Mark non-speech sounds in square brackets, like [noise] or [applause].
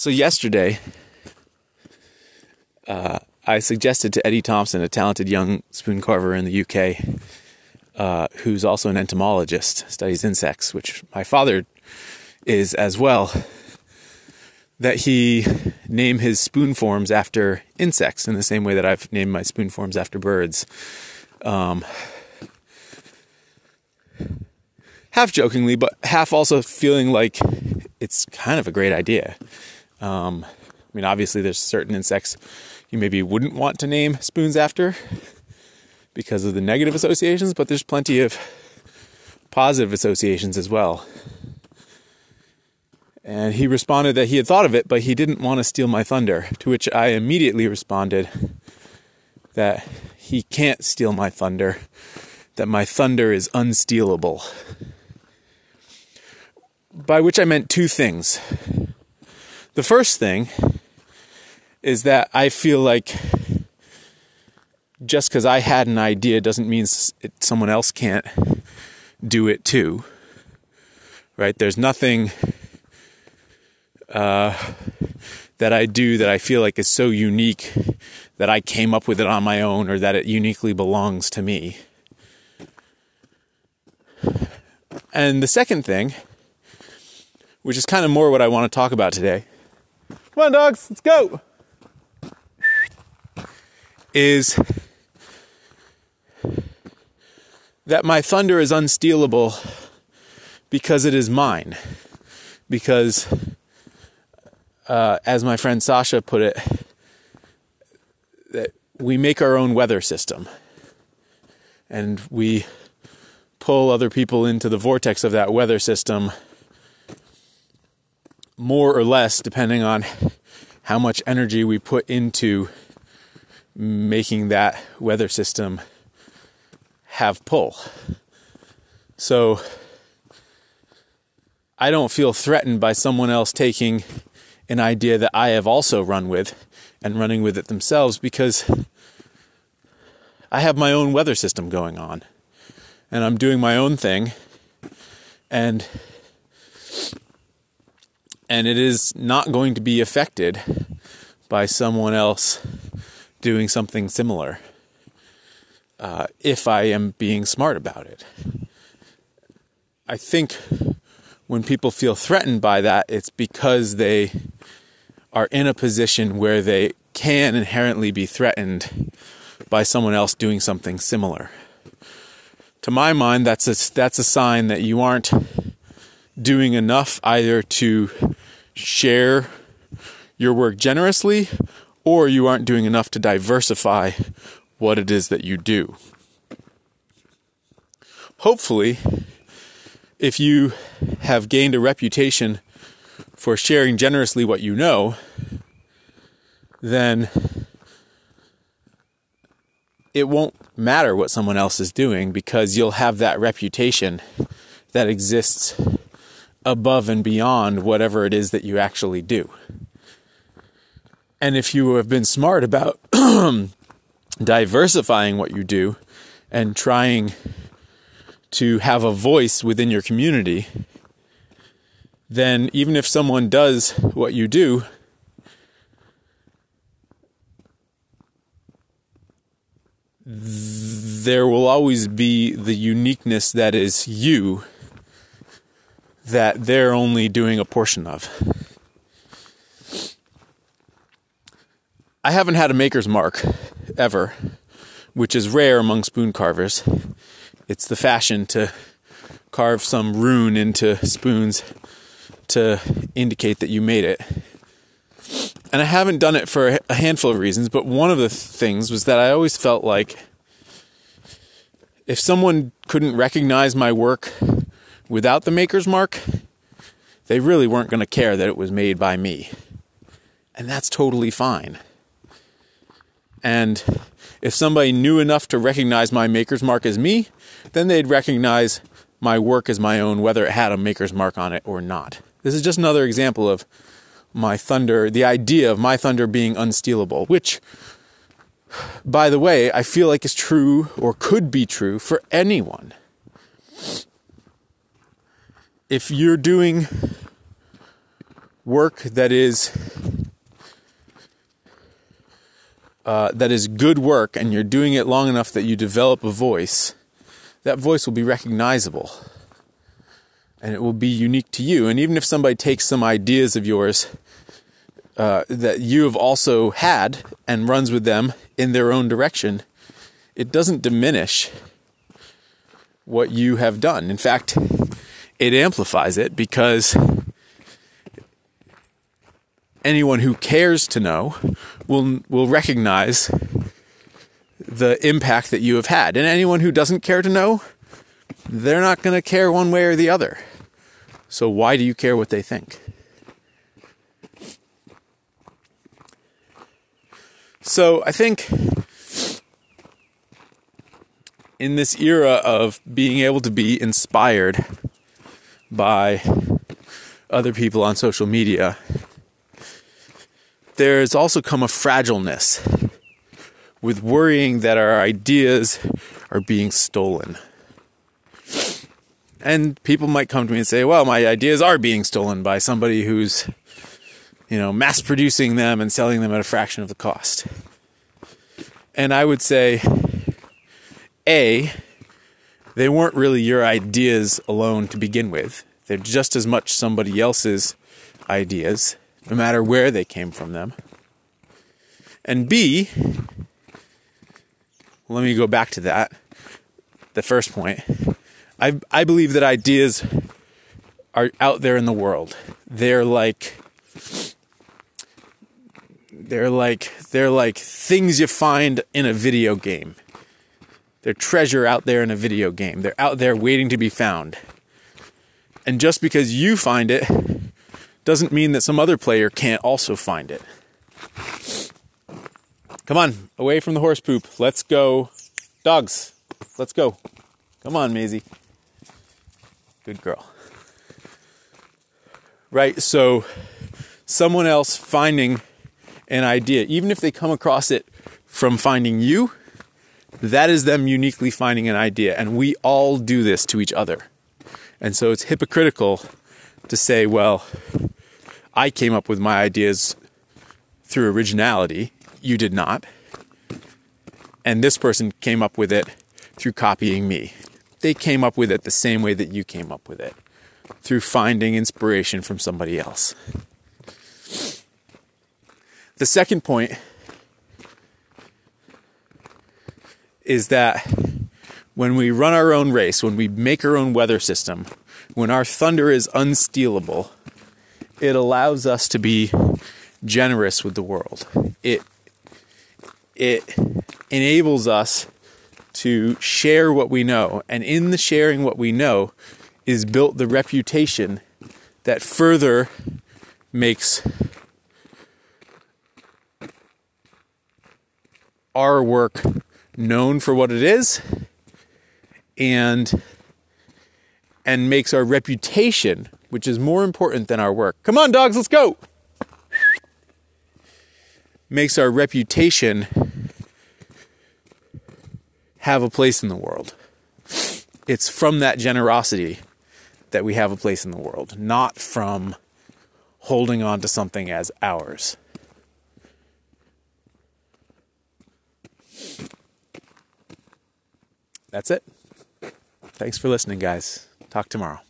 So yesterday, uh, I suggested to Eddie Thompson, a talented young spoon carver in the UK, uh, who's also an entomologist, studies insects, which my father is as well, that he name his spoon forms after insects in the same way that I've named my spoon forms after birds. Um, half jokingly, but half also feeling like it's kind of a great idea. Um, I mean, obviously, there's certain insects you maybe wouldn't want to name spoons after because of the negative associations, but there's plenty of positive associations as well. And he responded that he had thought of it, but he didn't want to steal my thunder. To which I immediately responded that he can't steal my thunder, that my thunder is unstealable. By which I meant two things. The first thing is that I feel like just because I had an idea doesn't mean someone else can't do it too. Right? There's nothing uh, that I do that I feel like is so unique that I came up with it on my own or that it uniquely belongs to me. And the second thing, which is kind of more what I want to talk about today. Come on, dogs, let's go. Is that my thunder is unstealable because it is mine. Because uh, as my friend Sasha put it, that we make our own weather system and we pull other people into the vortex of that weather system more or less depending on how much energy we put into making that weather system have pull. So I don't feel threatened by someone else taking an idea that I have also run with and running with it themselves because I have my own weather system going on and I'm doing my own thing and and it is not going to be affected by someone else doing something similar uh, if I am being smart about it. I think when people feel threatened by that, it's because they are in a position where they can inherently be threatened by someone else doing something similar. To my mind, that's a, that's a sign that you aren't doing enough either to share your work generously or you aren't doing enough to diversify what it is that you do. Hopefully, if you have gained a reputation for sharing generously what you know, then it won't matter what someone else is doing because you'll have that reputation that exists above and beyond whatever it is that you actually do. And if you have been smart about [clears throat] diversifying what you do and trying to have a voice within your community, then even if someone does what you do, there will always be the uniqueness that is you that they're only doing a portion of. I haven't had a maker's mark ever, which is rare among spoon carvers. It's the fashion to carve some rune into spoons to indicate that you made it. And I haven't done it for a handful of reasons, but one of the things was that I always felt like if someone couldn't recognize my work without the maker's mark, they really weren't going to care that it was made by me. And that's totally fine. And if somebody knew enough to recognize my maker's mark as me, then they'd recognize my work as my own, whether it had a maker's mark on it or not. This is just another example of my thunder, the idea of my thunder being unstealable, which, by the way, I feel like is true or could be true for anyone. If you're doing work that is uh, that is good work and you're doing it long enough that you develop a voice, that voice will be recognizable and it will be unique to you. And even if somebody takes some ideas of yours uh, that you have also had and runs with them in their own direction, it doesn't diminish what you have done. In fact, it amplifies it because anyone who cares to know will will recognize the impact that you have had. And anyone who doesn't care to know, they're not going to care one way or the other. So why do you care what they think? So I think in this era of being able to be inspired by other people on social media, there's also come a fragileness with worrying that our ideas are being stolen. And people might come to me and say, well, my ideas are being stolen by somebody who's, you know, mass producing them and selling them at a fraction of the cost. And I would say, A, they weren't really your ideas alone to begin with. They're just as much somebody else's ideas no matter where they came from them. And B, let me go back to that, the first point. I, I believe that ideas are out there in the world. They're like they're like they're like things you find in a video game. They're treasure out there in a video game. They're out there waiting to be found. And just because you find it doesn't mean that some other player can't also find it. Come on, away from the horse poop. Let's go. Dogs, let's go. Come on, Maisie. Good girl. Right, so someone else finding an idea, even if they come across it from finding you, that is them uniquely finding an idea. And we all do this to each other. And so it's hypocritical to say, well, I came up with my ideas through originality, you did not. And this person came up with it through copying me. They came up with it the same way that you came up with it, through finding inspiration from somebody else. The second point is that when we run our own race, when we make our own weather system, when our thunder is unstealable, it allows us to be generous with the world. It it enables us to share what we know, and in the sharing what we know is built the reputation that further makes our work known for what it is and and makes our reputation which is more important than our work. Come on, dogs, let's go. Makes our reputation have a place in the world. It's from that generosity that we have a place in the world, not from holding on to something as ours. That's it. Thanks for listening, guys. Talk tomorrow.